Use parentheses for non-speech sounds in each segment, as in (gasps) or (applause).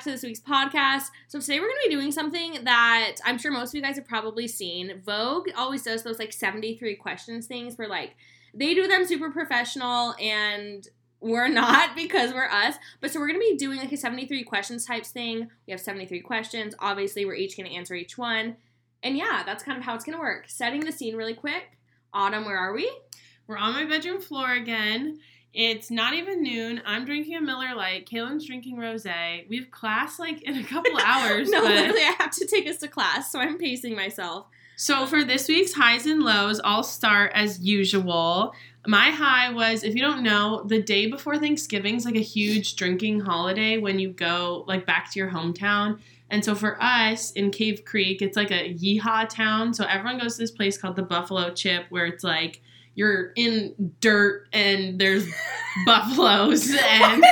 back to this week's podcast. So today we're going to be doing something that I'm sure most of you guys have probably seen. Vogue always does those like 73 questions things where like they do them super professional and we're (laughs) not because we're us. But so we're going to be doing like a 73 questions types thing. We have 73 questions. Obviously, we're each going to answer each one. And yeah, that's kind of how it's going to work. Setting the scene really quick. Autumn, where are we? We're on my bedroom floor again. It's not even noon. I'm drinking a Miller Lite. Kaylin's drinking rosé. We have class like in a couple (laughs) hours. no, but... literally, I have to take us to class, so I'm pacing myself. So for this week's highs and lows, I'll start as usual. My high was, if you don't know, the day before Thanksgiving is like a huge drinking holiday when you go like back to your hometown. And so for us in Cave Creek, it's like a yeehaw town. So everyone goes to this place called the Buffalo Chip where it's like you're in dirt and there's (laughs) buffaloes and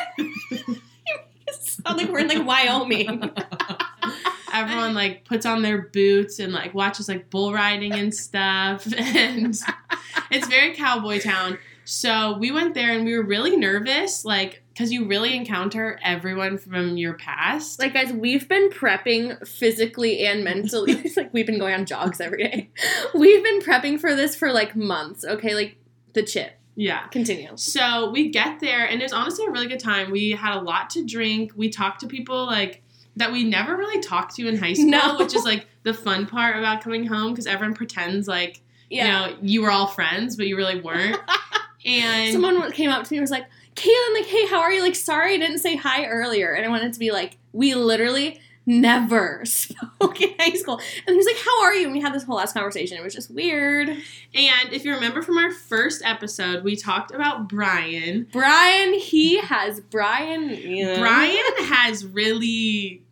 sound like we're in like Wyoming. (laughs) everyone like puts on their boots and like watches like bull riding and stuff (laughs) and it's very cowboy town so we went there and we were really nervous like because you really encounter everyone from your past. Like guys we've been prepping physically and mentally. It's (laughs) like we've been going on jogs every day. We've been prepping for this for like months okay? Like the chip. Yeah. Continue. So we get there and it was honestly a really good time. We had a lot to drink. We talked to people like that we never really talked to in high (laughs) school, No. which is like the fun part about coming home because everyone pretends like yeah. you know you were all friends, but you really weren't. (laughs) And someone came up to me and was like Kaylin like hey how are you like sorry I didn't say hi earlier and I wanted to be like we literally never (laughs) spoke in high school and he was like how are you and we had this whole last conversation it was just weird and if you remember from our first episode, we talked about Brian. Brian he has Brian yeah. Brian has really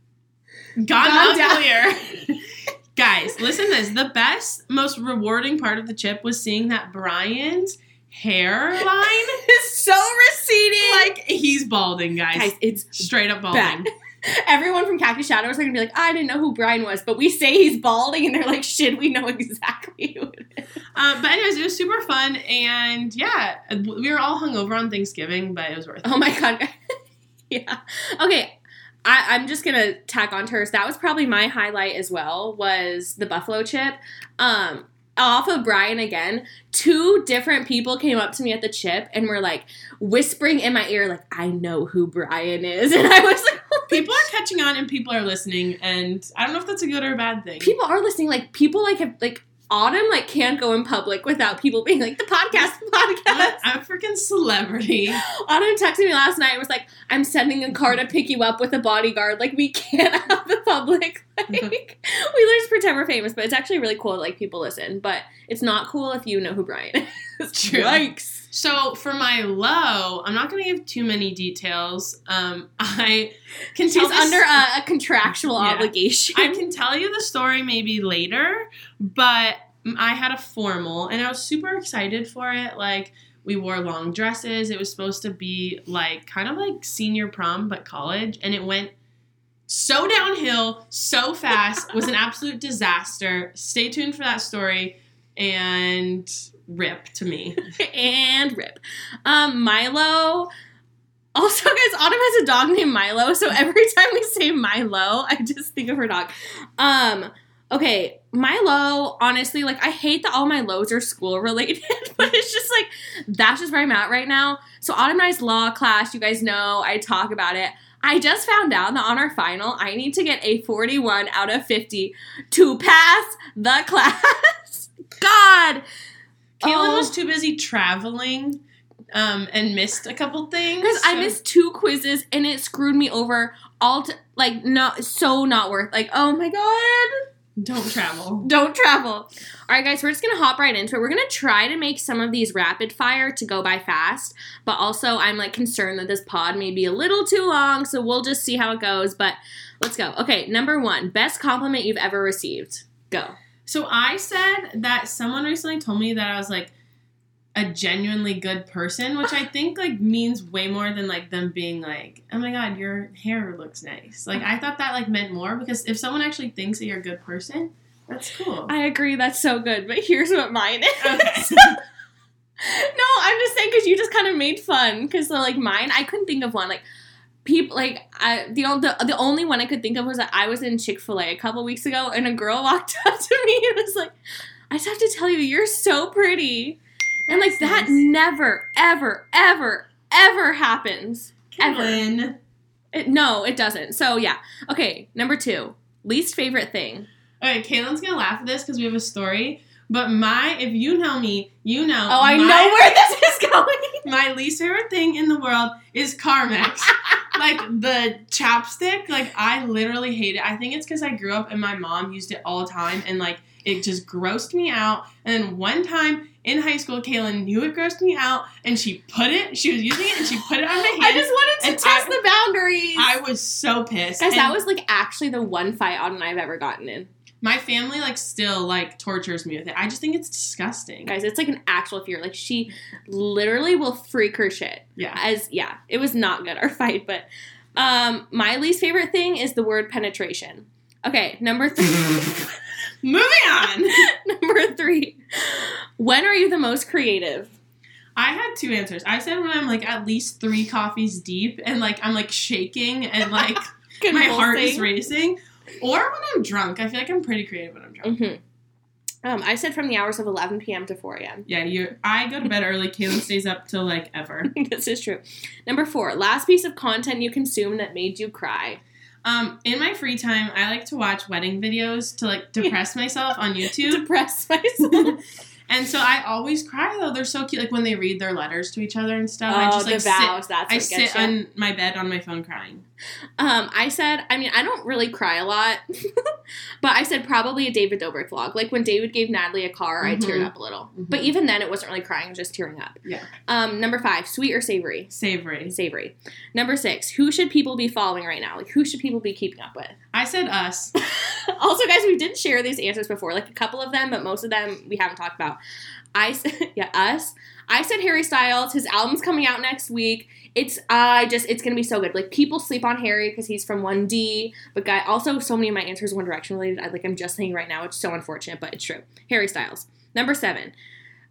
gone Gone down. uglier. (laughs) Guys, listen to this. The best, most rewarding part of the chip was seeing that Brian's hairline, (laughs) is so receding like he's balding, guys. guys it's Straight up balding. bad. (laughs) Everyone from Cactus Shadows are gonna be like, I didn't know who Brian was, but we say he's balding, and they're like, shit, we know (laughs) exactly who it is. Um, but anyways, it was super fun, and yeah, we were all hungover on Thanksgiving, but it was worth it. Oh my god. yeah. Okay. I, I'm just gonna tack on to hers. That was probably my highlight as well, was the buffalo chip. Um off of Brian again, two different people came up to me at the chip and were like whispering in my ear, like, I know who Brian is. (laughs) And I was like, "Holy People are catching on, and people are listening, and I don't know if that's a good or a bad thing. people are listening. Like people like have like Autumn like can't go in public without people being like the podcast, the podcast. I'm, freaking celebrity. Autumn texted me last night and was like, I'm sending a car to pick you up with a bodyguard. Like, we can't (laughs) have the public. (laughs) Like, we just pretend we're famous, but it's actually really cool that, like, people listen. But it's not cool if you know who Brian is. True. (laughs) Yikes. So for my low, I'm not going to give too many details. Um, I can She's tell under a, a contractual Yeah. obligation. I can tell you the story maybe later, but I had a formal and I was super excited for it. Like, we wore long dresses. It was supposed to be like kind of like senior prom, but college. And it went so downhill so fast. Was an (laughs) absolute disaster. Stay tuned for that story and rip to me. and rip. Um, Milo. Also, guys, Autumn has a dog named Milo, so every (laughs) time we say Milo, I just think of her dog. Um, okay, Milo, honestly, like I hate that all my lows are school related, (laughs) but it's just like that's just where I'm at right now. So Autumn and I's law class, you guys know, I talk about it. I just found out that on our final, I need to get a 41 out of 50 to pass the (laughs) class. God. Caitlin Oh. was too busy traveling um, and missed a couple things. Because I missed two quizzes and it screwed me over all t- like no so not worth like oh my god Don't travel. (laughs) don't travel all right guys we're just gonna hop right into it we're gonna try to make some of these rapid fire to go by fast but also i'm like concerned that this pod may be a little too long so we'll just see how it goes but let's go okay number one best compliment you've ever received go So I said that someone recently told me that I was like a genuinely good person, which I think like means way more than like them being like, "Oh my god, your hair looks nice." Like I thought that like meant more because if someone actually thinks that you're a good person, that's cool. i agree that's so good but here's what mine is Okay. (laughs) no, I'm just saying because you just kind of made fun. Because like mine, I couldn't think of one. Like people like I the, the the only one I could think of was that I was in Chick Fil A a couple weeks ago, and a girl (laughs) walked up to me and was like, "I just have to tell you, you're so pretty," and like that never, ever, ever, ever happens. Ever. Kaylin. It, no, it doesn't. So yeah. Okay, number two, least favorite thing. Okay, Kaylin's gonna laugh at this because we have a story. But my, if you know me, you know. Oh, I my- know where this is going. (laughs) My least favorite thing in the world is Carmex. (laughs) like the chapstick, like I literally hate it. I think it's because I grew up and my mom used it all the time and like it just grossed me out. And then one time in high school, Kaylin knew it grossed me out and she put it, she was using it and she put it on my hand. I just wanted to test I- the boundaries. I was so pissed. Guys, And that was like actually the one fight Autumn and I have ever gotten in. My family like still like tortures me with it. I just think it's disgusting. Guys, it's like an actual fear. Like she literally will freak her shit. Yeah. As yeah, it was not good (laughs) our fight, but um my least favorite thing is the word penetration. Okay, number three. (laughs) (laughs) Moving on. number three. When are you the most creative? I had two answers. I said when I'm like at least three coffees deep and like I'm like shaking and like my heart is racing. Or when I'm drunk. I feel like I'm pretty creative when I'm drunk. Mhm. Um, I said from the hours of 11 p.m. to 4 a.m. Yeah, you. I go to bed early. Kaylin stays up till like ever. (laughs) this is true. Number four, last piece of content you consumed that made you cry. Um, in my free time, I like to watch wedding videos to like depress (laughs) myself on YouTube. Depress (laughs) myself. And so I always cry though. They're so cute. Like when they read their letters to each other and stuff. I oh, just like the sit. vows. That's I sit you. on my bed on my phone crying. Um, I said, I mean, I don't really cry a lot, (laughs) but I said probably a David Dobrik vlog. Like when David gave Natalie a car, I teared Mhm. up a little. Mhm. But even then, it wasn't really crying; was just tearing up. Yeah. Um, number five, sweet or savory? Savory. Savory. Number six, who should people be following right now? Like who should people be keeping up with? I said us. (laughs) also, guys, we did share these answers before, like a couple of them, but most of them we haven't talked about. I said, (laughs) yeah, us. I said Harry Styles. His album's coming out next week. It's I just it's gonna be so good. Like people sleep on Harry because he's from One D, but guy also so many of my answers are One Direction related. I like I'm just saying right now. It's so unfortunate, but it's true. Harry Styles. Number seven,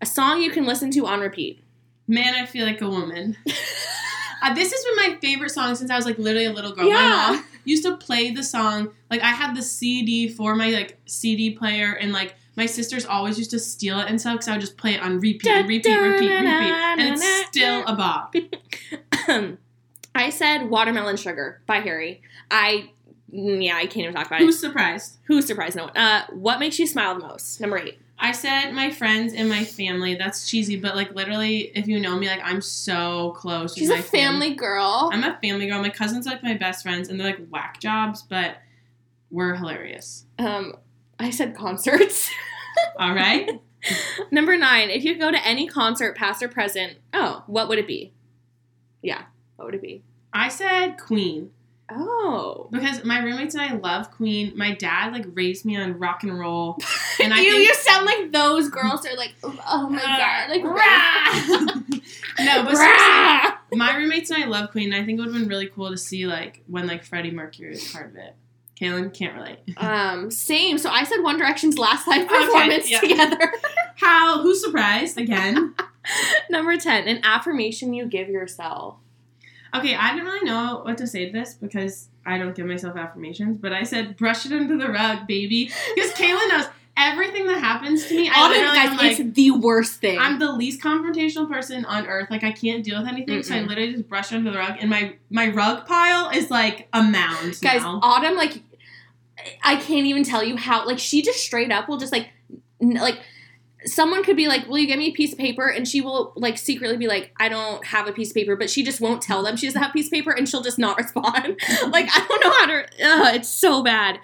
a song you can listen to on repeat. Man, I feel like a woman. (laughs) Uh, this has been my favorite song since I was like literally a little girl. Yeah. My mom used to play the song. Like I had the CD for my like CD player, and like my sisters always used to steal it and stuff because I would just play it on repeat, and repeat, repeat, repeat, and it's still a bop. (laughs) I said Watermelon Sugar by Harry. I mm, yeah, I can't even talk about it. Who's surprised? Who's surprised? No one. Uh, what makes you smile the most? Number eight. I said my friends and my family. That's cheesy, but like literally, if you know me, like I'm so close. She's a my fam- family girl. I'm a family girl. My cousins are like my best friends, and they're like whack jobs, but we're hilarious. Um, I said concerts. (laughs) All right. Number nine. If you go to any concert, past or present, oh, what would it be? Yeah, what would it be? I said Queen. Oh, Because my roommates and I love Queen. My dad like raised me on rock and roll, (laughs) and you I think, you sound like those girls. They're like, oh, oh my uh, god, like Rah! (laughs) no, but Rah! my roommates and I love Queen. And I think it would have been really cool to see like when like Freddie Mercury was part of it. Kaylin can't relate. (laughs) Um, same. So I said One Direction's last live performance yeah. together. (laughs) How? Who's surprised again? Number ten, an affirmation you give yourself. Okay, I didn't really know what to say to this because I don't give myself affirmations, but I said brush it under the rug, baby. Because (laughs) Kaylin knows everything that happens to me. I the literally guys, like, it's the worst thing. I'm the least confrontational person on earth. Like I can't deal with anything, so I literally just brush under the rug. And my my rug pile is like a mound guys, now. Autumn, like, I can't even tell you how. Like, she just straight up will just like, n- like. Someone could be like, "Will you give me a piece of paper?" And she will like secretly be like, "I don't have a piece of paper," but she just won't tell them she doesn't have a piece of paper, and she'll just not (laughs) respond. like, I don't know how to. Ugh, it's so bad.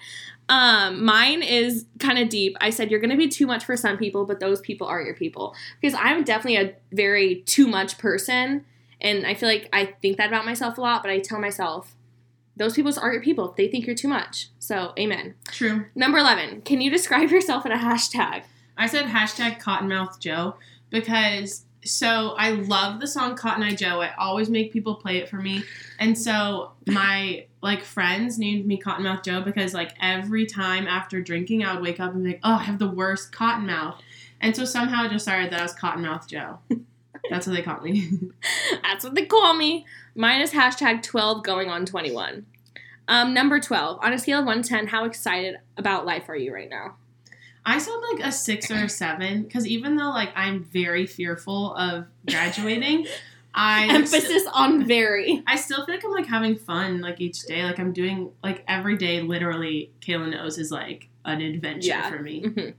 Um, mine is kind of deep. I said you're going to be too much for some people, but those people are your people because I'm definitely a very too much person, and I feel like I think that about myself a lot. But I tell myself those people are your people. They think you're too much. So, amen. True. Number 11. Can you describe yourself in a hashtag? I said hashtag Cottonmouth Joe because so I love the song Cotton Eye Joe. I always make people play it for me, and so my like friends named me Cottonmouth Joe because like every time after drinking, I would wake up and be like, oh, I have the worst cotton mouth, and so somehow it just started that I was Cottonmouth Joe. (laughs) (laughs) That's what they call me. That's what they call me. Mine is hashtag 12 going on 21. Um, number 12. On a scale of 1 to 10, how excited about life are you right now? I said like a six or a seven because even though like I'm very fearful of graduating, (laughs) I Emphasis on very. I still feel like I'm like having fun like each day. Like I'm doing like every day. Literally, Kayla knows is like an adventure Yeah. for me. Mhm.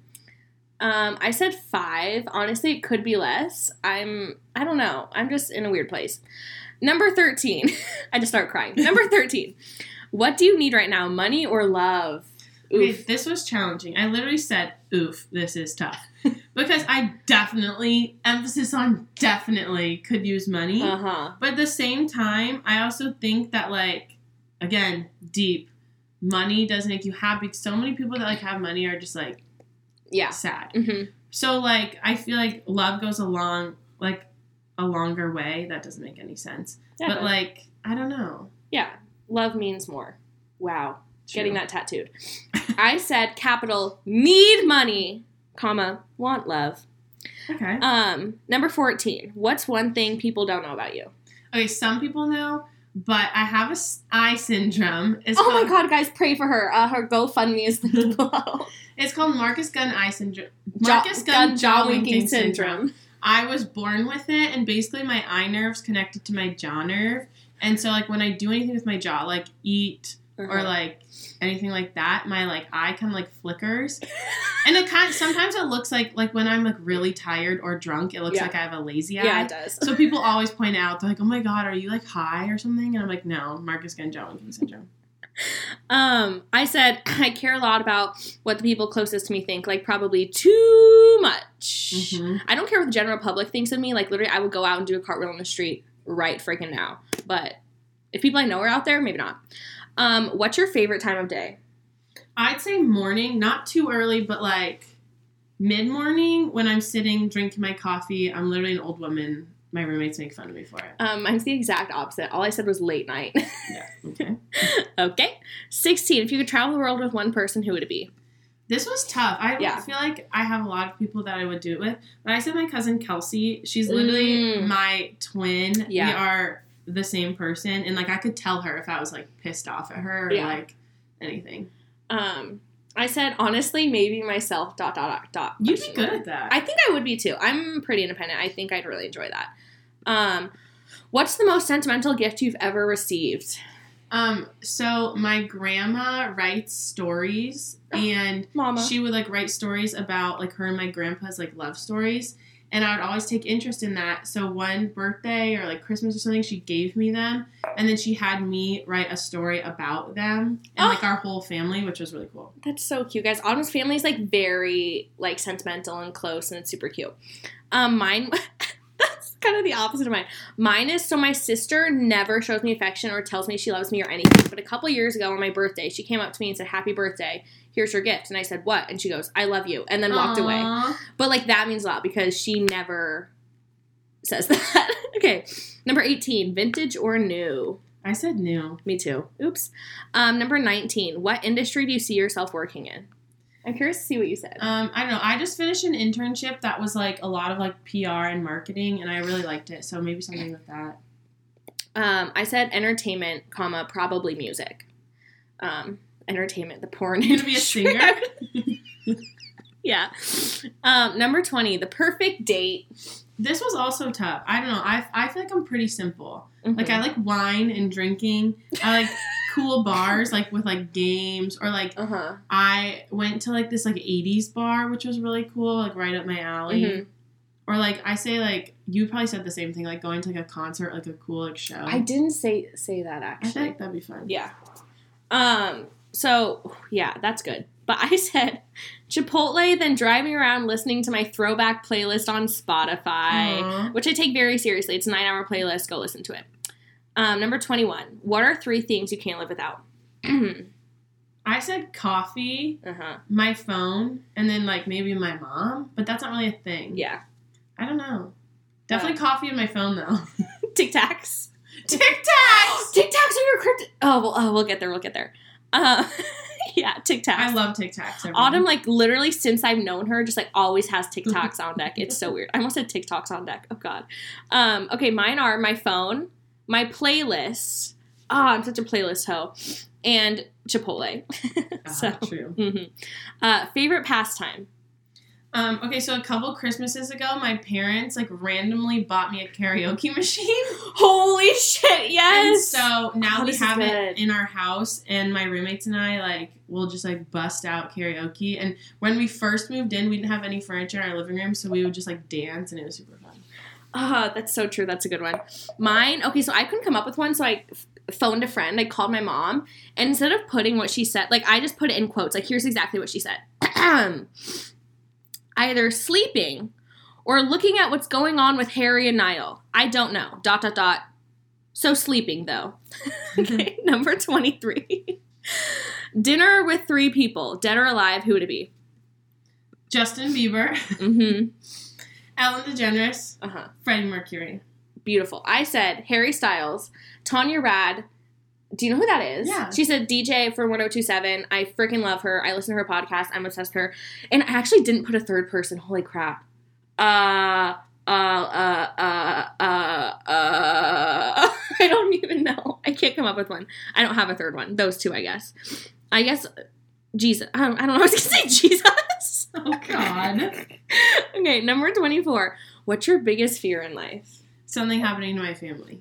Um, I said five. Honestly, it could be less. I'm, I don't know. I'm just in a weird place. Number 13. (laughs) I just start crying. (laughs) Number 13. What do you need right now? Money or love? Okay, this was challenging. I literally said, "Oof, this is tough," (laughs) because I definitely emphasis on definitely could use money. Uh huh. But at the same time, I also think that like again, deep money does make you happy. So many people that like have money are just like Yeah. sad. hmm So like I feel like love goes along like a longer way. That doesn't make any sense. Yeah, but like I don't know. yeah, love means more. Wow. Getting that tattooed. (laughs) I said capital need money, comma want love. Okay. Um, number 14. What's one thing people don't know about you? Okay, some people know, but I have a eye syndrome. It's oh my called, god, guys, pray for her. Uh, her GoFundMe is (laughs) linked below. It's called Marcus Gunn eye syndrome. Marcus Gunn jaw winking syndrome. syndrome. I was born with it, and basically my eye nerve's connected to my jaw nerve, and so like when I do anything with my jaw, like eat or Uh-huh. like anything like that, my like eye kind of like flickers, (laughs) and it kind of, sometimes it looks like like when I'm like really tired or drunk, it looks Yeah. like I have a lazy eye. yeah, it does. So people (laughs) always point out, they're like, "Oh my god, are you like high or something?" And I'm like, "No, Marcus winking syndrome." Um, I said (laughs) I care a lot about what the people closest to me think, like probably too much. Mhm. I don't care what the general public thinks of me. Like literally, I would go out and do a cartwheel on the street right freaking now. But if people I know are out there, maybe not. Um, what's your favorite time of day? I'd say morning, not too early, but like mid morning when I'm sitting drinking my coffee. I'm literally an old woman. My roommates make fun of me for it. Um, mine's the exact opposite. All I said was late night. Yeah. (laughs) Okay. okay. 16. If you could travel the world with one person, who would it be? This was tough. I Yeah. feel like I have a lot of people that I would do it with. But I said my cousin Kelsey. She's literally Mm. my twin. Yeah. We are the same person. And like I could tell her if I was like pissed off at her or Yeah. like anything. Um, I said honestly, maybe myself. Dot dot dot dot. You'd be good at that. I think I would be too. I'm pretty independent. I think I'd really enjoy that. Um, what's the most sentimental gift you've ever received? um, so my grandma writes stories (sighs) and Mama. she would like write stories about like her and my grandpa's like love stories and i would always take interest in that so one birthday or like christmas or something she gave me them and then she had me write a story about them and Oh. like our whole family which was really cool That's so cute, guys. Autumn's family is like very like sentimental and close, and it's super cute. Um, mine. (laughs) That's kind of the opposite of mine. Mine is so my sister never shows me affection or tells me she loves me or anything. But a couple years ago on my birthday, she came up to me and said, "Happy birthday! Here's your gift." And I said, "What?" And she goes, "I love you," and then walked away. But like that means a lot because she never says (laughs) that. okay. Number 18, vintage or new? i said new Me too. Oops. Um, number 19, what industry do you see yourself working in? I'm curious to see what you said. um, i don't know i just finished an internship that was like a lot of like pr and marketing and i really liked it so maybe something with that Um, I said entertainment, comma, probably music. Um, entertainment, the porn gonna be a singer? (laughs) yeah. Um, number 20, the perfect date. this was also tough i don't know i, I feel like i'm pretty simple Like Mm-hmm. I like wine and drinking. I like cool bars like with like games or like uh huh. I went to like this like 80s bar which was really cool like right up my alley. Mhm. Or like I say like you probably said the same thing like going to like a concert like a cool like show. I didn't say say that actually. I think that'd be fun. Yeah. Um. So yeah, that's good. But I (laughs) said Chipotle, then driving around listening to my throwback playlist on Spotify, Aw. which I take very seriously. It's a nine-hour playlist. Go listen to it. Um, number twenty-one. What are three things you can't live without? uh (clears throat) I said coffee, huh. my phone, and then like maybe my mom, but that's not really a thing. Yeah. I don't know. Definitely coffee and my phone though. (laughs) Tic Tacs. (laughs) Tic Tacs. (gasps) Tic Tacs are your crypto. Oh, well, oh, we'll get there. We'll get there. Uh, (laughs) yeah, Tic Tacs. I love Tic Tacs. everyone. Autumn, like literally since I've known her, just like always has TikToks on deck. It's so (laughs) weird. I almost said TikToks on deck. Oh god. Um, okay, mine are my phone, my playlist. Ah, I'm such a playlist hoe. And Chipotle. (laughs) Ah, so true. mhm. uh favorite pastime. Um, okay, so a couple Christmases ago, my parents like randomly bought me a karaoke (laughs) machine. Holy shit, yes. And so now Oh, we have it in our house, and my roommates and I like will just like bust out karaoke. And when we first moved in, we didn't have any furniture in our living room, so we would just like dance, and it was super fun. Ah, that's so true. That's a good one. Mine, okay, so I couldn't come up with one, so I phoned a friend. I called my mom, and instead of putting what she said, like I just put it in quotes. Like here's exactly what she said: (clears throat) either sleeping or looking at what's going on with Harry and Niall. I don't know. Dot dot dot. So sleeping though. (laughs) okay, (laughs) number twenty three. Dinner with three people, dead or alive. Who would it be? Justin Bieber, Mm-hmm. (laughs) Ellen DeGeneres, Uh huh. Freddie Mercury. beautiful. I said Harry Styles, Tanya Rad. Do you know who that is? Yeah. She's a DJ for 1027. I freaking love her. I listen to her podcast. I'm obsessed with her. And I actually didn't put a third person. Holy crap. Uh, uh, uh, uh, uh, uh, (laughs) I don't even know. I can't come up with one. I don't have a third one. Those two, I guess. I guess Jesus. I don't, I don't know. (laughs) I was going to say Jesus. Oh God. (laughs) okay, number 24. What's your biggest fear in life? Something happening to my family.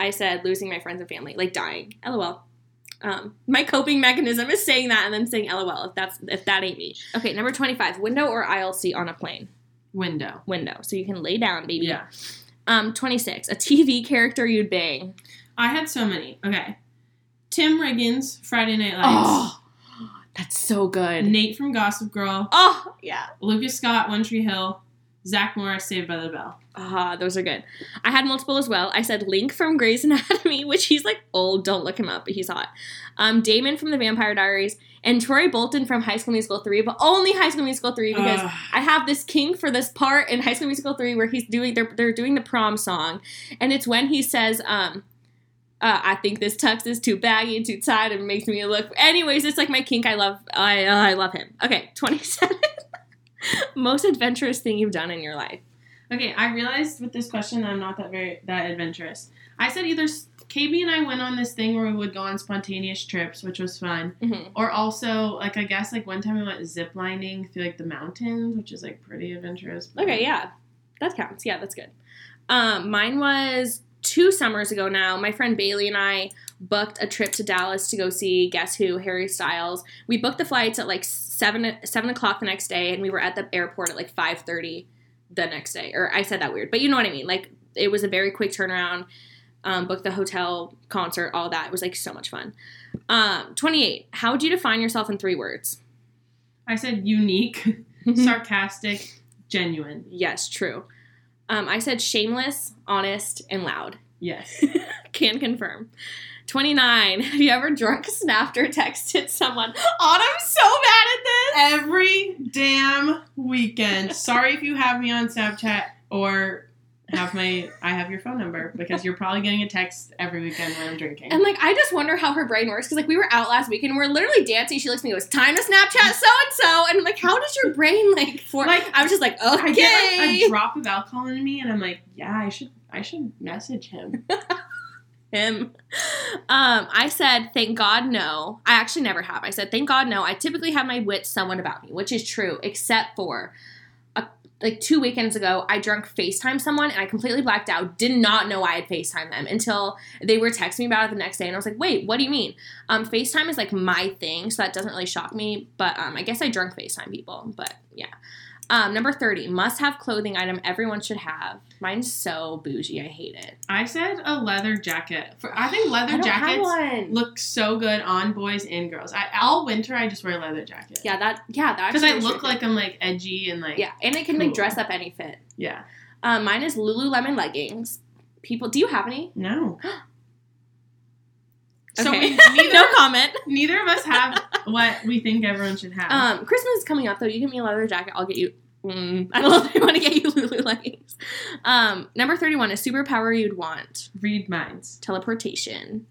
I said losing my friends and family, like dying. LOL. Um, my coping mechanism is saying that and then saying LOL if that's if that ain't me. Okay, number twenty five, window or aisle seat on a plane. Window. Window, so you can lay down, baby. Yeah. Um, twenty six, a TV character you'd bang. I had so many. Okay. Tim Riggins, Friday Night Lights. Oh, (gasps) that's so good. Nate from Gossip Girl. Oh yeah. Lucas Scott, One Tree Hill. Zach Morris, Saved by the Bell. Ah, those are good. I had multiple as well. I said Link from Grey's (laughs) Anatomy, which he's like old. Don't look him up, but he's hot. Um, Damon from The Vampire Diaries, and Troy Bolton from High School Musical three, but only High School Musical three because Ugh. I have this kink for this part in High School Musical three where he's doing they're they're doing the prom song, and it's when he says um. Uh, I think this tux is too baggy and too tight and makes me look. Anyways, it's like my kink. I love. I uh, I love him. Okay, twenty seven. (laughs) (laughs) Most adventurous thing you've done in your life. Okay, I realized with this question that I'm not that very that adventurous. I said either KB and I went on this thing where we would go on spontaneous trips, which was fun, hmm or also like I guess like one time we went ziplining through like the mountains, which is like pretty adventurous. Okay, yeah, that counts. Yeah, that's good. Um, mine was two summers ago now. My friend Bailey and I booked a trip to Dallas to go see Guess Who, Harry Styles. We booked the flights at like seven seven o'clock the next day, and we were at the airport at like five thirty the next day. Or I said that weird, but you know what I mean. Like it was a very quick turnaround. Um, booked the hotel, concert, all that. It was like so much fun. Um, Twenty eight. How would you define yourself in three words? I said unique, (laughs) sarcastic, genuine. yes, true. Um, I said shameless, honest, and loud. Yes. (laughs) Can confirm. 29. (laughs) Have you ever drunk, snapped, or texted someone? Autumn's so bad at this. Every damn weekend. Sorry if you have me on Snapchat or have my I have your phone number because you're probably getting a text every weekend when I'm drinking. And like, I just wonder how her brain works because like we were out last week and we're literally dancing. She looks at me and goes, "Time to Snapchat so and so," and I'm like, "How does your brain like for?" Like, I was just like, I "Okay." get like a drop of alcohol in me, and I'm like, yeah, I should, I should message him. (laughs) him. Um, I said, thank God, no. I actually never have. I said, thank God, no. I typically have my wits somewhat about me, which is true, except for a, like two weekends ago, I drunk FaceTime someone and I completely blacked out. Did not know I had FaceTime them until they were texting me about it the next day, and I was like, wait, what do you mean? Um, FaceTime is like my thing, so that doesn't really shock me. But um, I guess I drunk FaceTime people. But yeah. Um, number 30, must have clothing item everyone should have. Mine's so bougie. I hate it. I said a leather jacket. For I think leather I jackets look so good on boys and girls. I, all winter, I just wear a leather jacket. Yeah, that yeah, that because I look like I'm like edgy and like yeah, and it can like dress up any fit. yeah. Um, mine is Lululemon leggings. People, do you have any? No. (gasps) (gasps) So okay, we, (laughs) neither, no comment. neither of us have what we think everyone should have. Um, Christmas is coming up though. You get me a leather jacket, I'll get you. Mm, (laughs) I don't know if I want to get you (laughs) Lulu leggings. Um, number thirty-one, a superpower you'd want: Read minds. teleportation.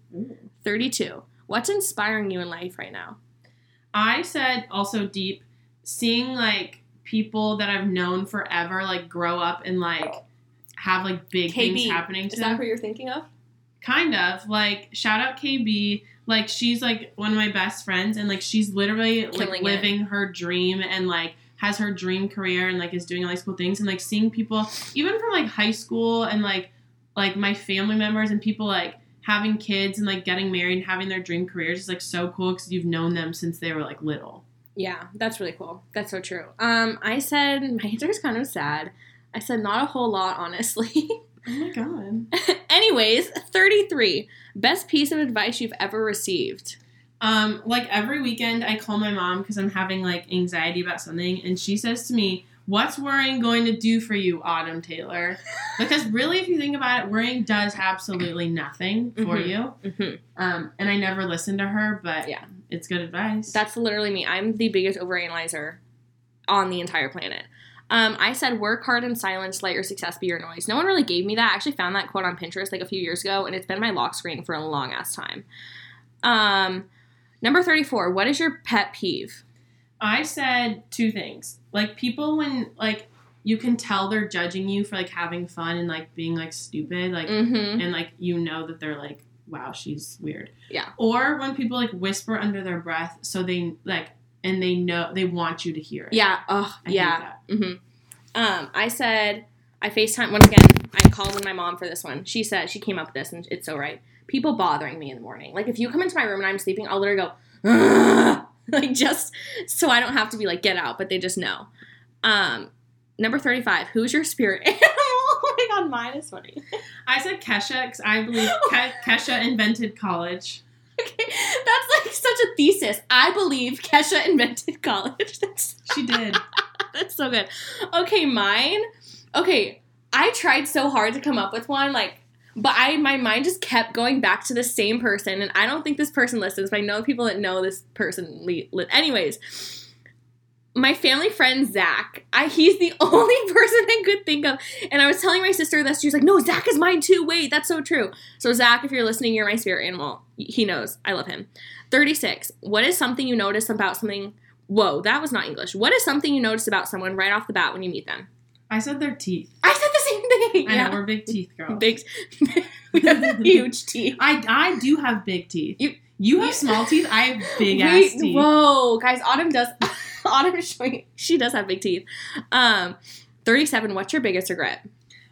Thirty-two. What's inspiring you in life right now? I said also deep, seeing like people that I've known forever like grow up and like have like big things happening to Is them. that who you're thinking of? Kind of like shout out KB. Like she's like one of my best friends, and like she's literally like Killing it. living her dream and like has her dream career and like is doing all these cool things and like seeing people even from like high school and like like my family members and people like having kids and like getting married and having their dream careers is like so cool because you've known them since they were like little. Yeah, that's really cool. That's so true. Um, I said my answer is kind of sad. I said not a whole lot, honestly. (laughs) Oh my god. (laughs) Anyways, 33. Best piece of advice you've ever received. Um, like every weekend, I call my mom because I'm having like anxiety about something, and she says to me, "What's worrying going to do for you, Autumn Taylor?" (laughs) Because really, if you think about it, worrying does absolutely nothing for Mhm. you. Mm-hmm. Um, and I never listen to her, but Yeah. it's good advice. That's literally me. I'm the biggest overanalyzer on the entire planet. Um, I said work hard in silence, let your success be your noise. No one really gave me that. I actually found that quote on Pinterest like a few years ago, and it's been my lock screen for a long ass time. Um, number 34. What is your pet peeve? I said two things. Like people when like you can tell they're judging you for like having fun and like being like stupid, like Mm-hmm. and like you know that they're like, wow, she's weird. Yeah. Or when people like whisper under their breath, so they like and they know they want you to hear it. Yeah. Oh, I yeah. that. hmm Um, I said I FaceTime once again. I called in my mom for this one. She said she came up with this, and it's so right. People bothering me in the morning. Like if you come into my room and I'm sleeping, I'll literally go, "Ugh," (laughs) like just so I don't have to be like get out, but they just know. Um, number thirty-five. Who's your spirit (laughs) animal? oh my god, mine is funny. I said Kesha because I believe Ke- (laughs) Kesha invented college. Okay, that's like such a thesis. I believe Kesha invented (laughs) college. That's She did. (laughs) That's so good. Okay, mine. Okay, I tried so hard to come up with one, like, but I my mind just kept going back to the same person, and I don't think this person listens, but I know people that know this person. Li- li- anyways, my family friend Zach, I he's the (laughs) only person I could think of, and I was telling my sister this. She was like, "No, Zach is mine too. Wait, that's so true." So Zach, if you're listening, you're my spirit animal. He knows. I love him. Thirty six. What is something you notice about something? Whoa, that was not English. What is something you notice about someone right off the bat when you meet them? I said their teeth. I said the same thing. I yeah. know we're big teeth girls. Big, (laughs) we have (laughs) huge teeth. I I do have big teeth. You- You you- have small teeth. I have big We- ass teeth. Whoa, guys! Autumn does. (laughs) Autumn is showing. She does have big teeth. Um, thirty-seven. What's your biggest regret?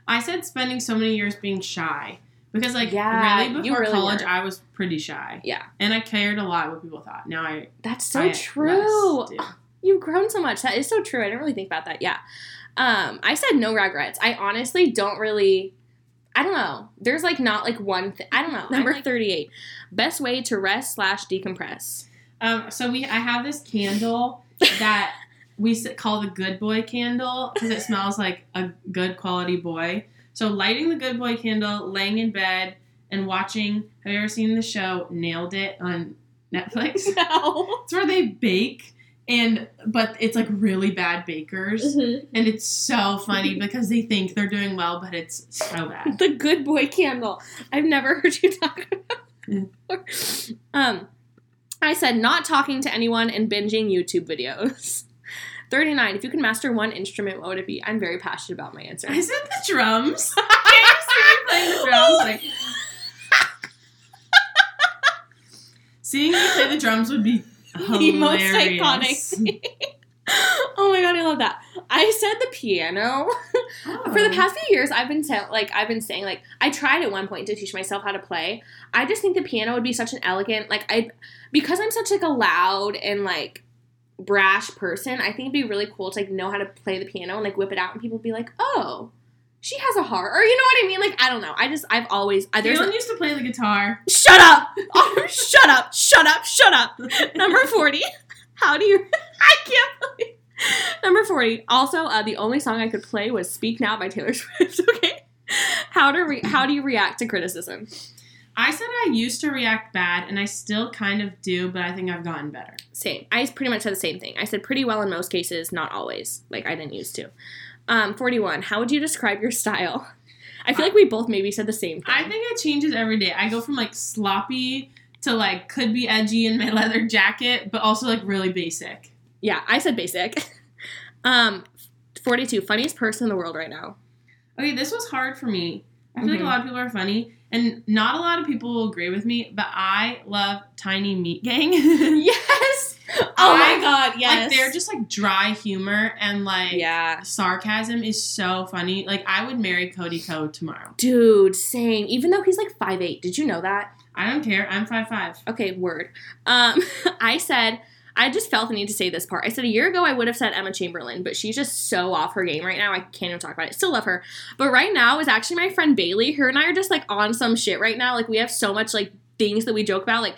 I said spending so many years being shy because like Yeah, really before really college were. I was pretty shy. Yeah. And I cared a lot what people thought. Now I That's so I true. (gasps) You've grown so much. That is so true. I didn't really think about that. Yeah. Um, I said no regrets. I honestly don't really. I don't know. There's like not like one thing. I don't know. Number like- thirty-eight. Best way to rest slash decompress. Um, so we, I have this candle that we call the good boy candle because it smells like a good quality boy. So lighting the good boy candle, laying in bed, and watching. Have you ever seen the show Nailed It on Netflix? (laughs) No. it's where they bake, and but it's like really bad bakers, and it's so funny because they think they're doing well, but it's so bad. The good boy candle. I've never heard you talk about it. Um, I said not talking to anyone and binging YouTube videos. (laughs) 39. If you could master one instrument, what would it be? I'm very passionate about my answer. I said the drums. (laughs) Can you see me playing the drums? (laughs) Like, seeing me play the drums would be The most iconic. (laughs) oh my god, I love that. I said the piano. (laughs) For the Oh. past few years, I've been sa- like I've been saying like I tried at one point to teach myself how to play. I just think the piano would be such an elegant like I because I'm such like a loud and like brash person. I think it'd be really cool to like know how to play the piano and like whip it out and people be like, oh, she has a heart, or you know what I mean? Like I don't know. I just I've always I, there's Kaylin used to play the guitar. shut up, (laughs) oh, shut up, shut up, shut up. Number 40. How do you. (laughs) I can't believe. Number 40. Also, uh, the only song I could play was Speak Now by Taylor (laughs) Swift, okay? How, to re- how do you react to criticism? I said I used to react bad, and I still kind of do, but I think I've gotten better. Same. I pretty much said the same thing. I said pretty well in most cases, not always. Like, I didn't used to. Um, 41. How would you describe your style? I feel like we both maybe said the same thing. I think it changes every day. I go from like sloppy to like could be edgy in my (laughs) leather jacket, but also like really basic. Yeah, I said basic. (laughs) um, 42. Funniest person in the world right now. Okay, this was hard for me. I feel like a Mhm. lot of people are funny, and not a lot of people will agree with me, but I love Tiny Meat Gang. (laughs) Yes. Oh I- my god, yes. Like they're just like dry humor and like yeah. sarcasm is so funny. Like I would marry Cody Ko tomorrow. Dude, same. Even though he's like 5'8. Did you know that? I don't care. I'm five five. Okay, word. Um, (laughs) I said, I just felt the need to say this part. I said a year ago I would have said Emma Chamberlain, but she's just so off her game right now. I can't even talk about it. Still love her. But right now is actually my friend Bailey. Her and I are just like on some shit right now. Like we have so much like things that we joke about. Like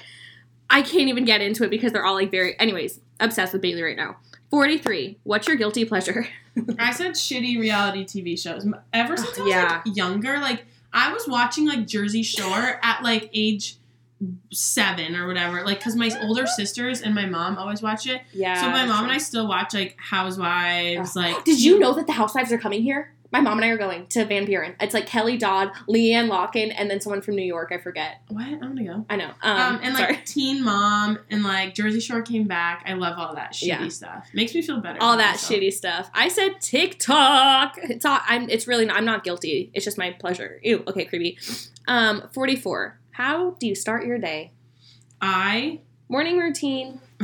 I can't even get into it because they're all like very anyways, obsessed with Bailey right now. 43. What's your guilty pleasure? (laughs) I said shitty reality TV shows. Ever since I was yeah. like younger, like I was watching like Jersey Shore at like age seven or whatever. Like because my older sisters and my mom always watch it. Yeah. so my mom and I still watch like Housewives. Like Did you know that the housewives are coming here? My mom and I are going to Van Buren. It's like Kelly Dodd, LeeAnne Locken, and then someone from New York. I forget. What? I'm gonna go. I know. Um, Um, and sorry. like Teen Mom and like Jersey Shore came back. I love all that shitty Yeah. stuff. Makes me feel better. all that myself. shitty stuff. I said TikTok. It's all, I'm. It's really. Not, I'm not guilty. It's just my pleasure. Ew. Okay, creepy. Um, 44. How do you start your day? I Morning routine. (laughs)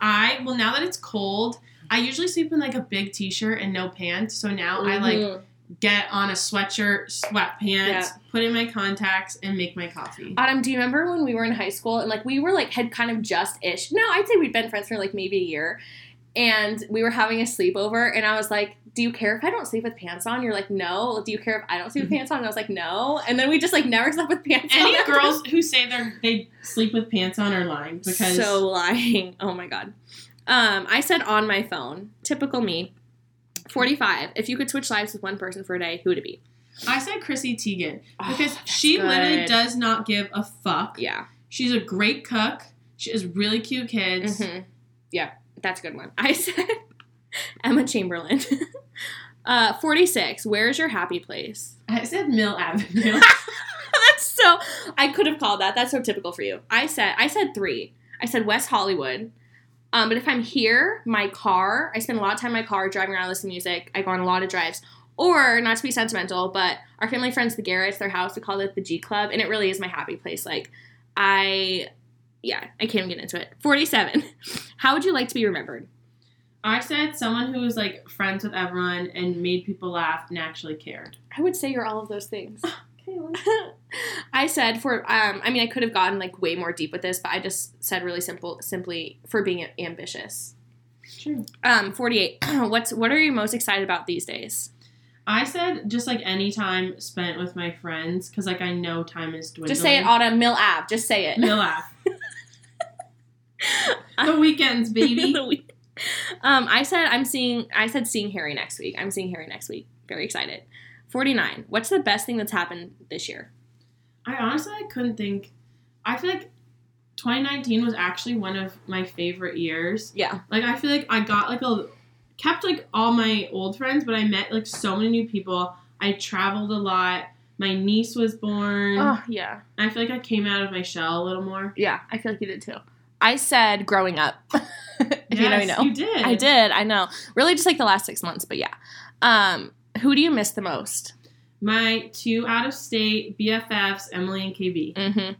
I well now that it's cold, I usually sleep in like a big t-shirt and no pants. So now I like Mhm. get on a sweatshirt, sweatpants, Yeah. put in my contacts, and make my coffee. Autumn, do you remember when we were in high school and like we were like had kind of just ish? No, I'd say we'd been friends for like maybe a year, and we were having a sleepover, and I was like, "Do you care if I don't sleep with pants on?" You're like, "No." Do you care if I don't sleep with pants on? And I was like, "No." And then we just like never (laughs) slept with pants on. Any girls (laughs) who say they they sleep with pants on are lying because so lying. Oh my god. Um, I said on my phone. Typical me. Forty-five. If you could switch lives with one person for a day, who would it be? I said Chrissy Teigen because Oh, she literally does not give a fuck. Yeah. She's a great cook. She has really cute kids. hmm Yeah, that's a good one. (laughs) I said Emma Chamberlain. (laughs) uh, forty-six. Where's your happy place? I said Mill Avenue. (laughs) that's so. I could have called that. That's so typical for you. I said. I said three. I said West Hollywood. Um, but if I'm here, my car, I spend a lot of time in my car driving around listening to music. I go on a lot of drives. Or, not to be sentimental, but our family friends, the Garrett's, their house, we call it the G Club, and it really is my happy place. Like, I, yeah, I can't even get into it. 47. (laughs) How would you like to be remembered? I said someone who was like friends with everyone and made people laugh and actually cared. I would say you're all of those things. (laughs) (laughs) I said for um I mean I could have gotten like way more deep with this, but I just said really simple simply for being ambitious. True. Um 48. (clears throat) What's what are you most excited about these days? I said just like any time spent with my friends because like I know time is dwindling. Just say it Autumn Mill Ave. Just say it. Mill laugh. the weekends, baby. (laughs) The week- um I said I'm seeing I said seeing Harry next week. I'm seeing Harry next week. Very excited. 49. What's the best thing that's happened this year? I honestly I couldn't think. I feel like 2019 was actually one of my favorite years. Yeah. Like I feel like I got like a kept like all my old friends, but I met like so many new people. I traveled a lot. My niece was born. Oh, yeah. I feel like I came out of my shell a little more. Yeah, I feel like you did too. I said growing up. (laughs) if you know, you Yes, know. You did. I did. I know. Really, just like the last six months, but yeah. Um, who do you miss the most? My two out of state BFFs, Emily and KB. Mm-hmm.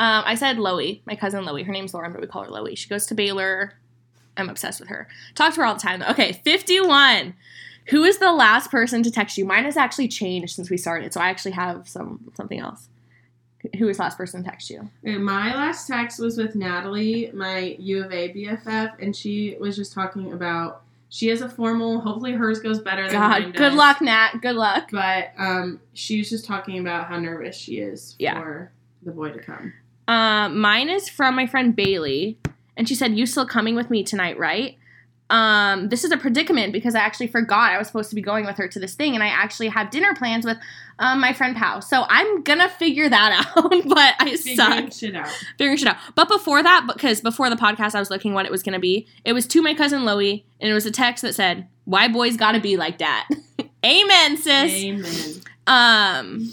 Um, I said Loey, my cousin Loey. Her name's Lauren, but we call her Loey. She goes to Baylor. I'm obsessed with her. Talk to her all the time. Though. Okay, 51. Who is the last person to text you? Mine has actually changed since we started, so I actually have some something else. Who was last person to text you? My last text was with Natalie, my U of A BFF, and she was just talking about she has a formal. Hopefully, hers goes better God, good luck, Nat. Good luck. But um, she was just talking about how nervous she is Yeah. for the boy to come. Um, mine is from my friend Bailey, and she said, "You still coming with me tonight, right?" Um, this is a predicament because I actually forgot I was supposed to be going with her to this thing, and I actually have dinner plans with um, my friend Pow. So I'm gonna figure that (laughs) out, but I suck Figuring shit out. figuring shit out. But before that, because before the podcast, I was looking what it was gonna be. It was to my cousin Loey, and it was a text that said, "Why boys gotta be like that?" (laughs) Amen, sis. Amen. Um,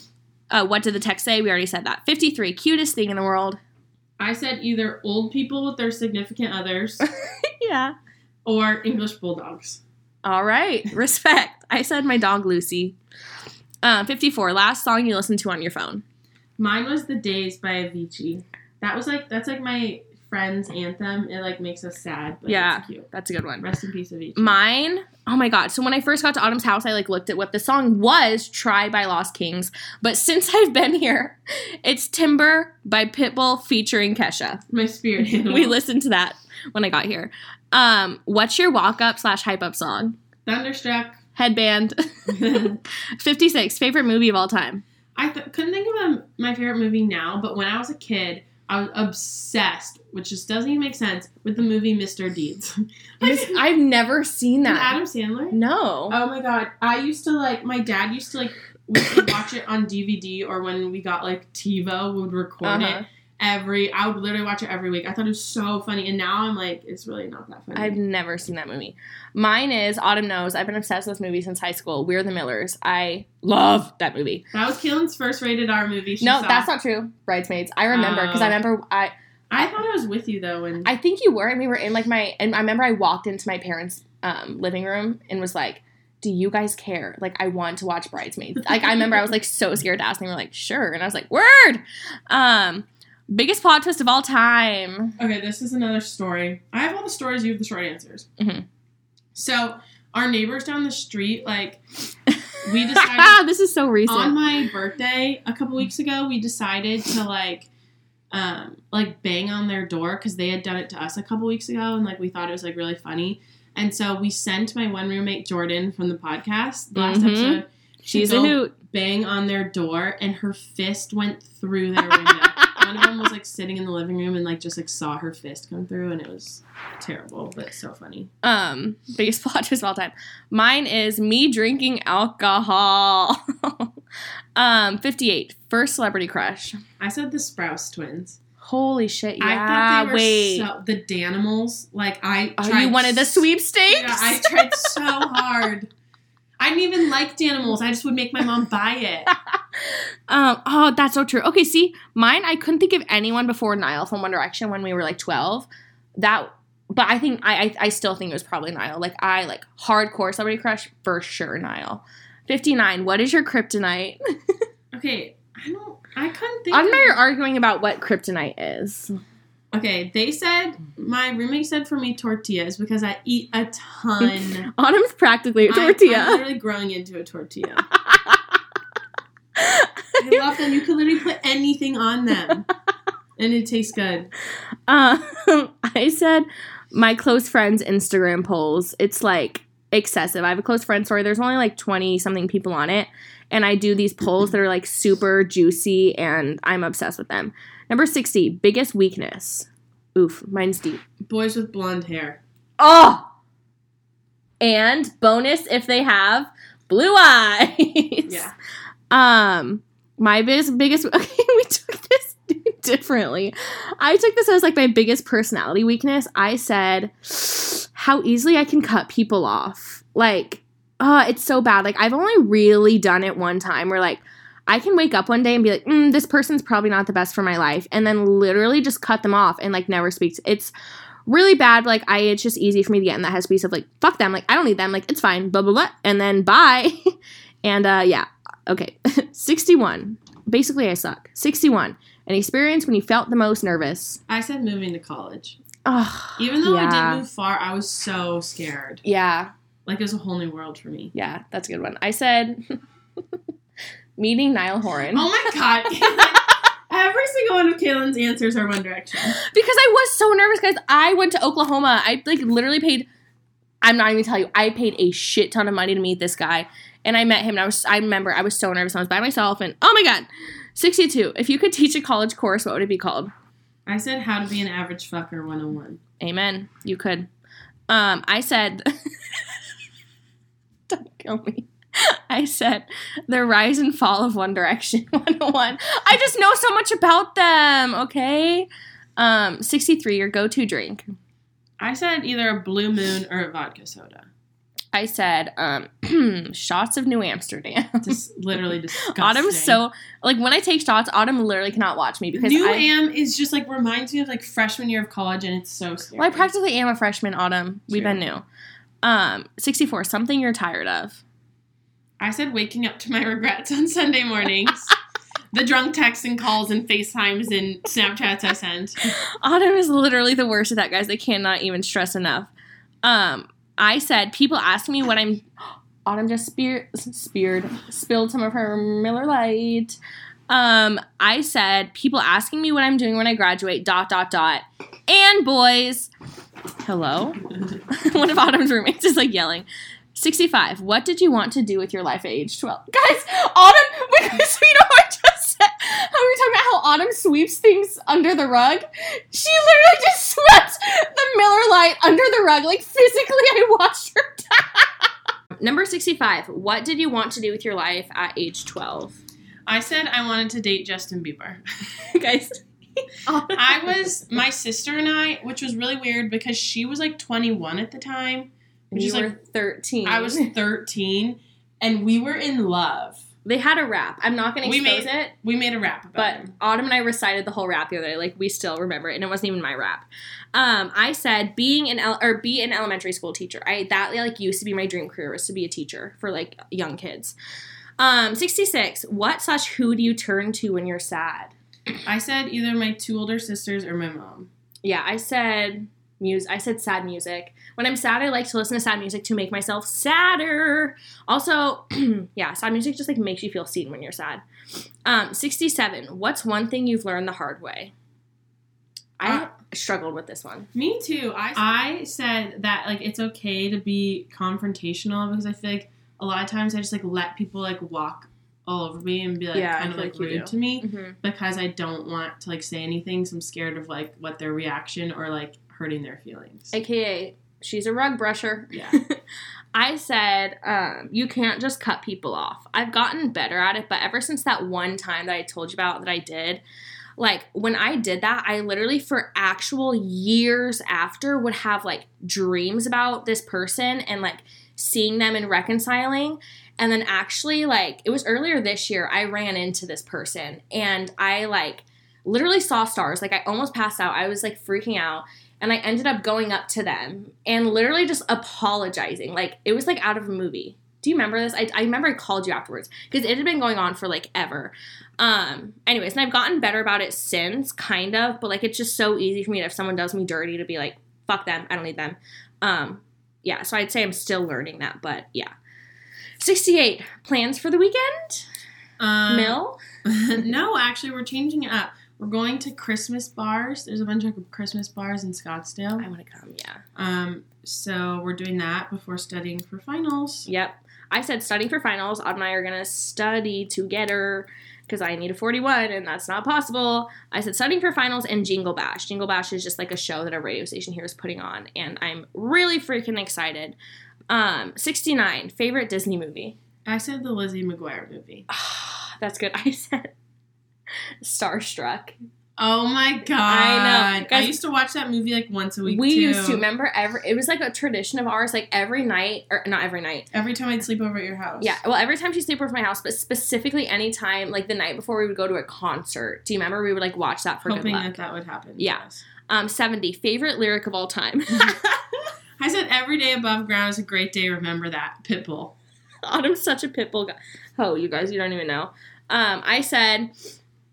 uh, what did the text say? We already said that. 53, cutest thing in the world. I said either old people with their significant others (laughs) yeah. Or English bulldogs. All right. (laughs) Respect. I said my dog Lucy. Uh, 54. Last song you listened to on your phone. Mine was "The Days" by Avicii. That was like that's like my friend's anthem. It like makes us sad, but Yeah. cute. That's a good one. Rest in peace, of Avicii. Mine, oh my god. So when I first got to Autumn's house, I like looked at what the song was, Try by Lost Kings. But since (laughs) I've been here, it's Timber by Pitbull featuring Kesha. my spirit. (laughs) We listened to that when I got here. Um, what's your walk up slash hype up song? Thunderstruck. Headband. (laughs) 56. Favorite movie of all time. th- couldn't think of a, my favorite movie now, but when I was a kid, I was obsessed, which just doesn't even make sense, with the movie Mr. Deeds. (laughs) Miss- I've never seen that. Adam Sandler. No. Oh my god, I used to like my dad used to like we would watch it on DVD or when we got like TiVo would record Uh-huh. it every. I would literally watch it every week. I thought it was so funny, and now I'm like, it's really not that funny. I've never seen that movie. Mine is Autumn Knows. I've been obsessed with this movie since high school. We're the Millers. I love that movie. that was Kaylin's first rated R movie. She no, saw. that's not true. Bridesmaids. I remember because I Oh. remember I I thought I was with you though, and I think you were and we were in like my and I remember I walked into my parents' um, living room and was like, "Do you guys care? Like I want to watch Bridesmaids." Like I remember I was like so scared to ask and they were like, "Sure." And I was like, "Word." Um biggest plot twist of all time. Okay, this is another story. I have all the stories. You have the short answers. Mhm. So our neighbors down the street, like, (laughs) we decided this is so recent. on my birthday a couple weeks ago. We decided to like, um, like bang on their door because they had done it to us a couple weeks ago, and like we thought it was like really funny. And so we sent my one roommate Jordan from the podcast the last Mhm. episode. to She's a hoot. Bang on their door, and her fist went through their window. One of them was like sitting in the living room and like just like saw her fist come through and it was terrible but so funny Um, biggest (laughs) plot twist of all time. Mine is me drinking alcohol. (laughs) um, 58. First celebrity crush. i said the sprouse twins Holy shit, yeah. i thought they were wait. so the danimals like i oh, you wanted the sweepstakes? yeah, i tried so (laughs) hard i didn't even like danimals i just would make my mom buy it (laughs) Um, oh, that's so true. Okay, see, mine, I couldn't think of anyone before Niall from One Direction when we were like 12. That, but I think, I, I, I still think it was probably Niall. Like, I, like, hardcore celebrity crush, for sure, Niall. 59. What is your kryptonite? (laughs) okay i don't i couldn't think Autumn and I of- are arguing about what kryptonite is. Okay they said my roommate said for me tortillas because i eat a ton (laughs) Autumn's practically a tortilla. I'm literally growing into a tortilla (laughs) I love them. You could literally put anything on them, (laughs) and it tastes good. Um, I said my close friends' Instagram polls. It's like excessive. I have a close friend story. There's only like 20 something people on it. And I do these polls that are like super juicy and I'm obsessed with them. Number 60, biggest weakness. Oof, mine's deep. Boys with blonde hair. Oh! And bonus if they have blue (laughs) eyes. Yeah. Um, my biggest biggest (laughs) okay, we took this differently. I took this as like my biggest personality weakness. I said how easily I can cut people off. Like, uh, it's so bad. Like I've only really done it one time where like I can wake up one day and be like, mm, this person's probably not the best for my life, and then literally just cut them off and like never speak. To, it's really bad. Like I, it's just easy for me to get in that headspace of like, fuck them. Like I don't need them. Like it's fine. Blah blah blah. And then bye. (laughs) and uh, yeah, okay. (laughs) Sixty-one. Basically, I suck. Sixty-one. An experience when you felt the most nervous. I said moving to college. Oh, Even though I didn't move far, I was so scared. Yeah, Like it was a whole new world for me. yeah, that's a good one. I said (laughs) meeting Niall Horan Oh my god. (laughs) Every single one of Kaylin's answers are One Direction. because I was so nervous, guys. I went to Oklahoma. I like literally paid. I'm not even telling you. I paid a shit ton of money to meet this guy, and I met him. And I was. I remember I was so nervous. I was by myself, and oh my god, 62. If you could teach a college course, what would it be called? I said how to be an average fucker 101. Amen. You could. Um, I said, (laughs) don't kill me. (laughs) I said, the rise and fall of One Direction (laughs) 101. I just know so much about them, okay? Um, 63, your go to drink. I said either a blue moon or a vodka soda. I said, um, (clears throat) shots of New Amsterdam. Just (laughs) literally disgusting. Autumn's so like when I take shots, Autumn literally cannot watch me because New I, Am is just like reminds me of like freshman year of college, and it's so scary. well, I practically am a freshman. Autumn, we've been new. Um, sixty four. Something you're tired of. I said waking up to my (laughs) regrets on Sunday mornings. the drunk texts and calls and FaceTimes and Snapchats I sent. Autumn is literally the worst at that, guys. I cannot even stress enough. Um, I said people ask me what I'm. (gasps) Autumn just spear, speared, spilled some of her Miller Lite. Um, I said people asking me what I'm doing when I graduate. Dot dot dot. And boys, hello. (laughs) One of Autumn's roommates is like yelling. 65. What did you want to do with your life at age 12? (laughs) Guys, Autumn, because we (laughs) know I just said how we were talking about how Autumn sweeps things under the rug. She literally just (laughs) swept the Miller Lite under the rug. Like physically, I watched her die. Number 65. What did you want to do with your life at age 12? I said I wanted to date Justin Bieber. Guys, oh. I was my sister and I, which was really weird because she was like 21 at the time. You were like 13. I was 13, and we were in love. They had a rap. I'm not going to We expose made- it. We made a rap about But him. Autumn and I recited the whole rap the other day. Like we still remember it, and it wasn't even my rap. Um, I said being an el- or be an elementary school teacher. I that like used to be my dream career was to be a teacher for like young kids. Um, sixty six. What slash who do you turn to when you're sad? I said either my two older sisters or my mom. Yeah, I said music. I said sad music. When I'm sad, I like to listen to sad music to make myself sadder. Also, (clears throat) yeah, sad music just like makes you feel seen when you're sad. Um, 67. What's one thing you've learned the hard way? I Uh, struggled with this one. Me too. I I said that like it's okay to be confrontational because I feel like a lot of times I just like let people like walk all over me and be like Yeah, kind of like, like rude to me Mm-hmm. because I don't want to like say anything. So I'm scared of like what their reaction or like hurting their feelings. AKA, she's a rug brusher. yeah. (laughs) I said, um, you can't just cut people off. I've gotten better at it, but ever since that one time that I told you about that I did, like when I did that, I literally for actual years after would have like dreams about this person and like seeing them and reconciling. And then actually, like, it was earlier this year, I ran into this person and I like literally saw stars. Like, I almost passed out. I was like freaking out. And I ended up going up to them and literally just apologizing. Like, it was like out of a movie. Do you remember this? I, I remember I called you afterwards because it had been going on for like ever. Um, anyways, and I've gotten better about it since, kind of, but like it's just so easy for me if someone does me dirty to be like, fuck them, I don't need them. Um, yeah, so I'd say I'm still learning that, but yeah. 68. Plans for the weekend? Um, Mill? (laughs) no, actually, we're changing it up. We're going to Christmas bars. There's a bunch of Christmas bars in Scottsdale. I want to come, yeah. Um, so we're doing that before studying for finals. Yep. I said studying for finals. Odd and I are going to study together because I need a 41 and that's not possible. I said studying for finals and Jingle Bash. Jingle Bash is just like a show that a radio station here is putting on, and I'm really freaking excited. Um, 69. Favorite Disney movie? I said the Lizzie McGuire movie. That's good. (laughs) I said Starstruck. Oh my god! I know. I used to watch that movie like once a week. We too. used to remember every. It was like a tradition of ours. Like every night, or not every night. every time I'd sleep over at your house. Yeah, well, every time she'd sleep over my house, but specifically any time, like the night before we would go to a concert. Do you remember we would like watch that for good hoping luck? that that would happen. Yeah. Yes. Um, seventy favorite lyric of all time. (laughs) I said every day above ground is a great day. Remember that Pitbull. (laughs) Autumn's such a pitbull guy. Oh, you guys, you don't even know. Um, I said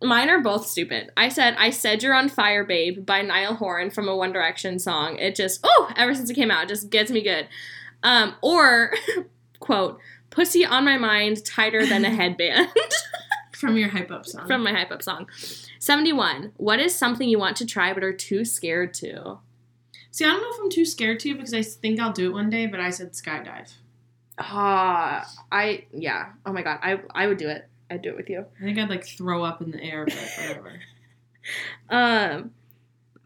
mine are both stupid. I said I said you're on fire, babe, by Niall Horan from a One Direction song. It just oh, ever since it came out, it just gets me good. Um, or (laughs) quote, pussy on my mind tighter than a (laughs) headband. (laughs) From your hype up song. from my hype up song. 71. What is something you want to try but are too scared to? See, I don't know if I'm too scared to because I think I'll do it one day, but I said skydive. Ah, I yeah. Oh my god, I I would do it. I'd do it with you. I think I'd like throw up in the air, but whatever. (laughs) Um,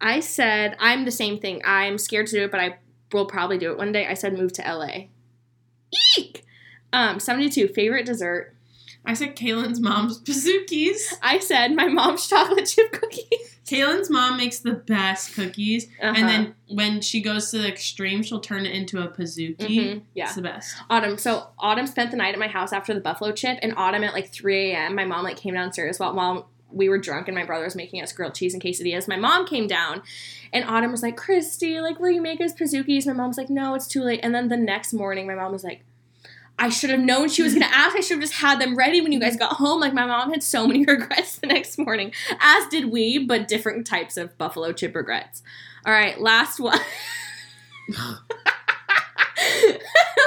I said I'm the same thing. I'm scared to do it, but I will probably do it one day. I said move to LA. Eek. Um, 72. Favorite dessert. I said Kaylin's mom's (laughs) pizookies. I said my mom's chocolate chip cookies. Kaylin's mom makes the best cookies, Uh-huh. and then when she goes to the extreme, she'll turn it into a pizookie. Mhm, yeah. It's the best. Autumn. So Autumn spent the night at my house after the buffalo chip, and Autumn at like 3 a.m. My mom like came downstairs while while we were drunk, and my brother was making us grilled cheese and quesadillas. My mom came down, and Autumn was like, "Christy, like, will you make us pizookies?" My mom's like, "No, it's too late." And then the next morning, my mom was like. I should have known she was gonna ask. I should have just had them ready when you guys got home. Like my mom had so many (laughs) regrets the next morning, as did we, but different types of buffalo chip regrets. All right, last one. (laughs)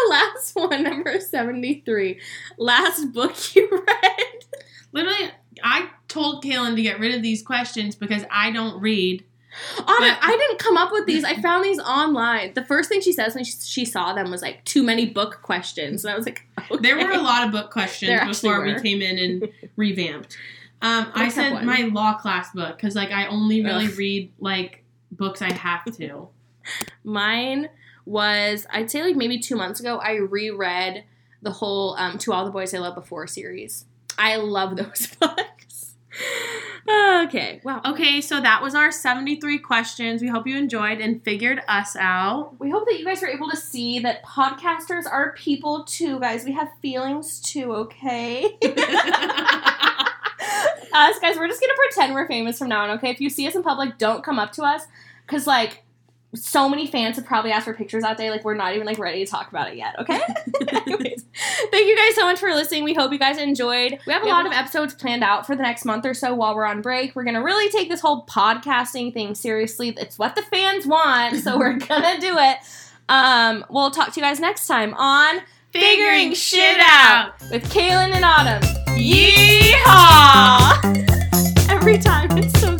last one, number 73. Last book you read. Literally, I told Kaylin to get rid of these questions because I don't read. But- I didn't come up with these. I (laughs) found these online. The first thing she says when she, she saw them was like, too many book questions. And I was like, okay. (laughs) There were a lot of book questions There before we came in and (laughs) revamped. Um, I said one? my law class book because like I only really Ugh. read like books I have to. Mine was, I'd say like maybe two months ago, I reread the whole um, To All the Boys I Loved Before series. I love those books. Okay, wow. Okay, so that was our 73 questions. We hope you enjoyed and figured us out. We hope that you guys were able to see that podcasters are people too, guys. We have feelings too, okay? (laughs) us, guys, we're just gonna pretend we're famous from now on, okay? If you see us in public, don't come up to us. Cause like so many fans have probably asked for pictures that day. Like we're not even like ready to talk about it yet, okay? (laughs) Anyways, thank you guys so much for listening. We hope you guys enjoyed. We have a We lot of episodes planned out for the next month or so while we're on break. We're gonna really take this whole podcasting thing seriously. It's what the fans want, so we're (laughs) gonna do it. Um, we'll talk to you guys next time on Figuring Shit Out with Kaylin and Autumn. Yeehaw! (laughs) Every time it's so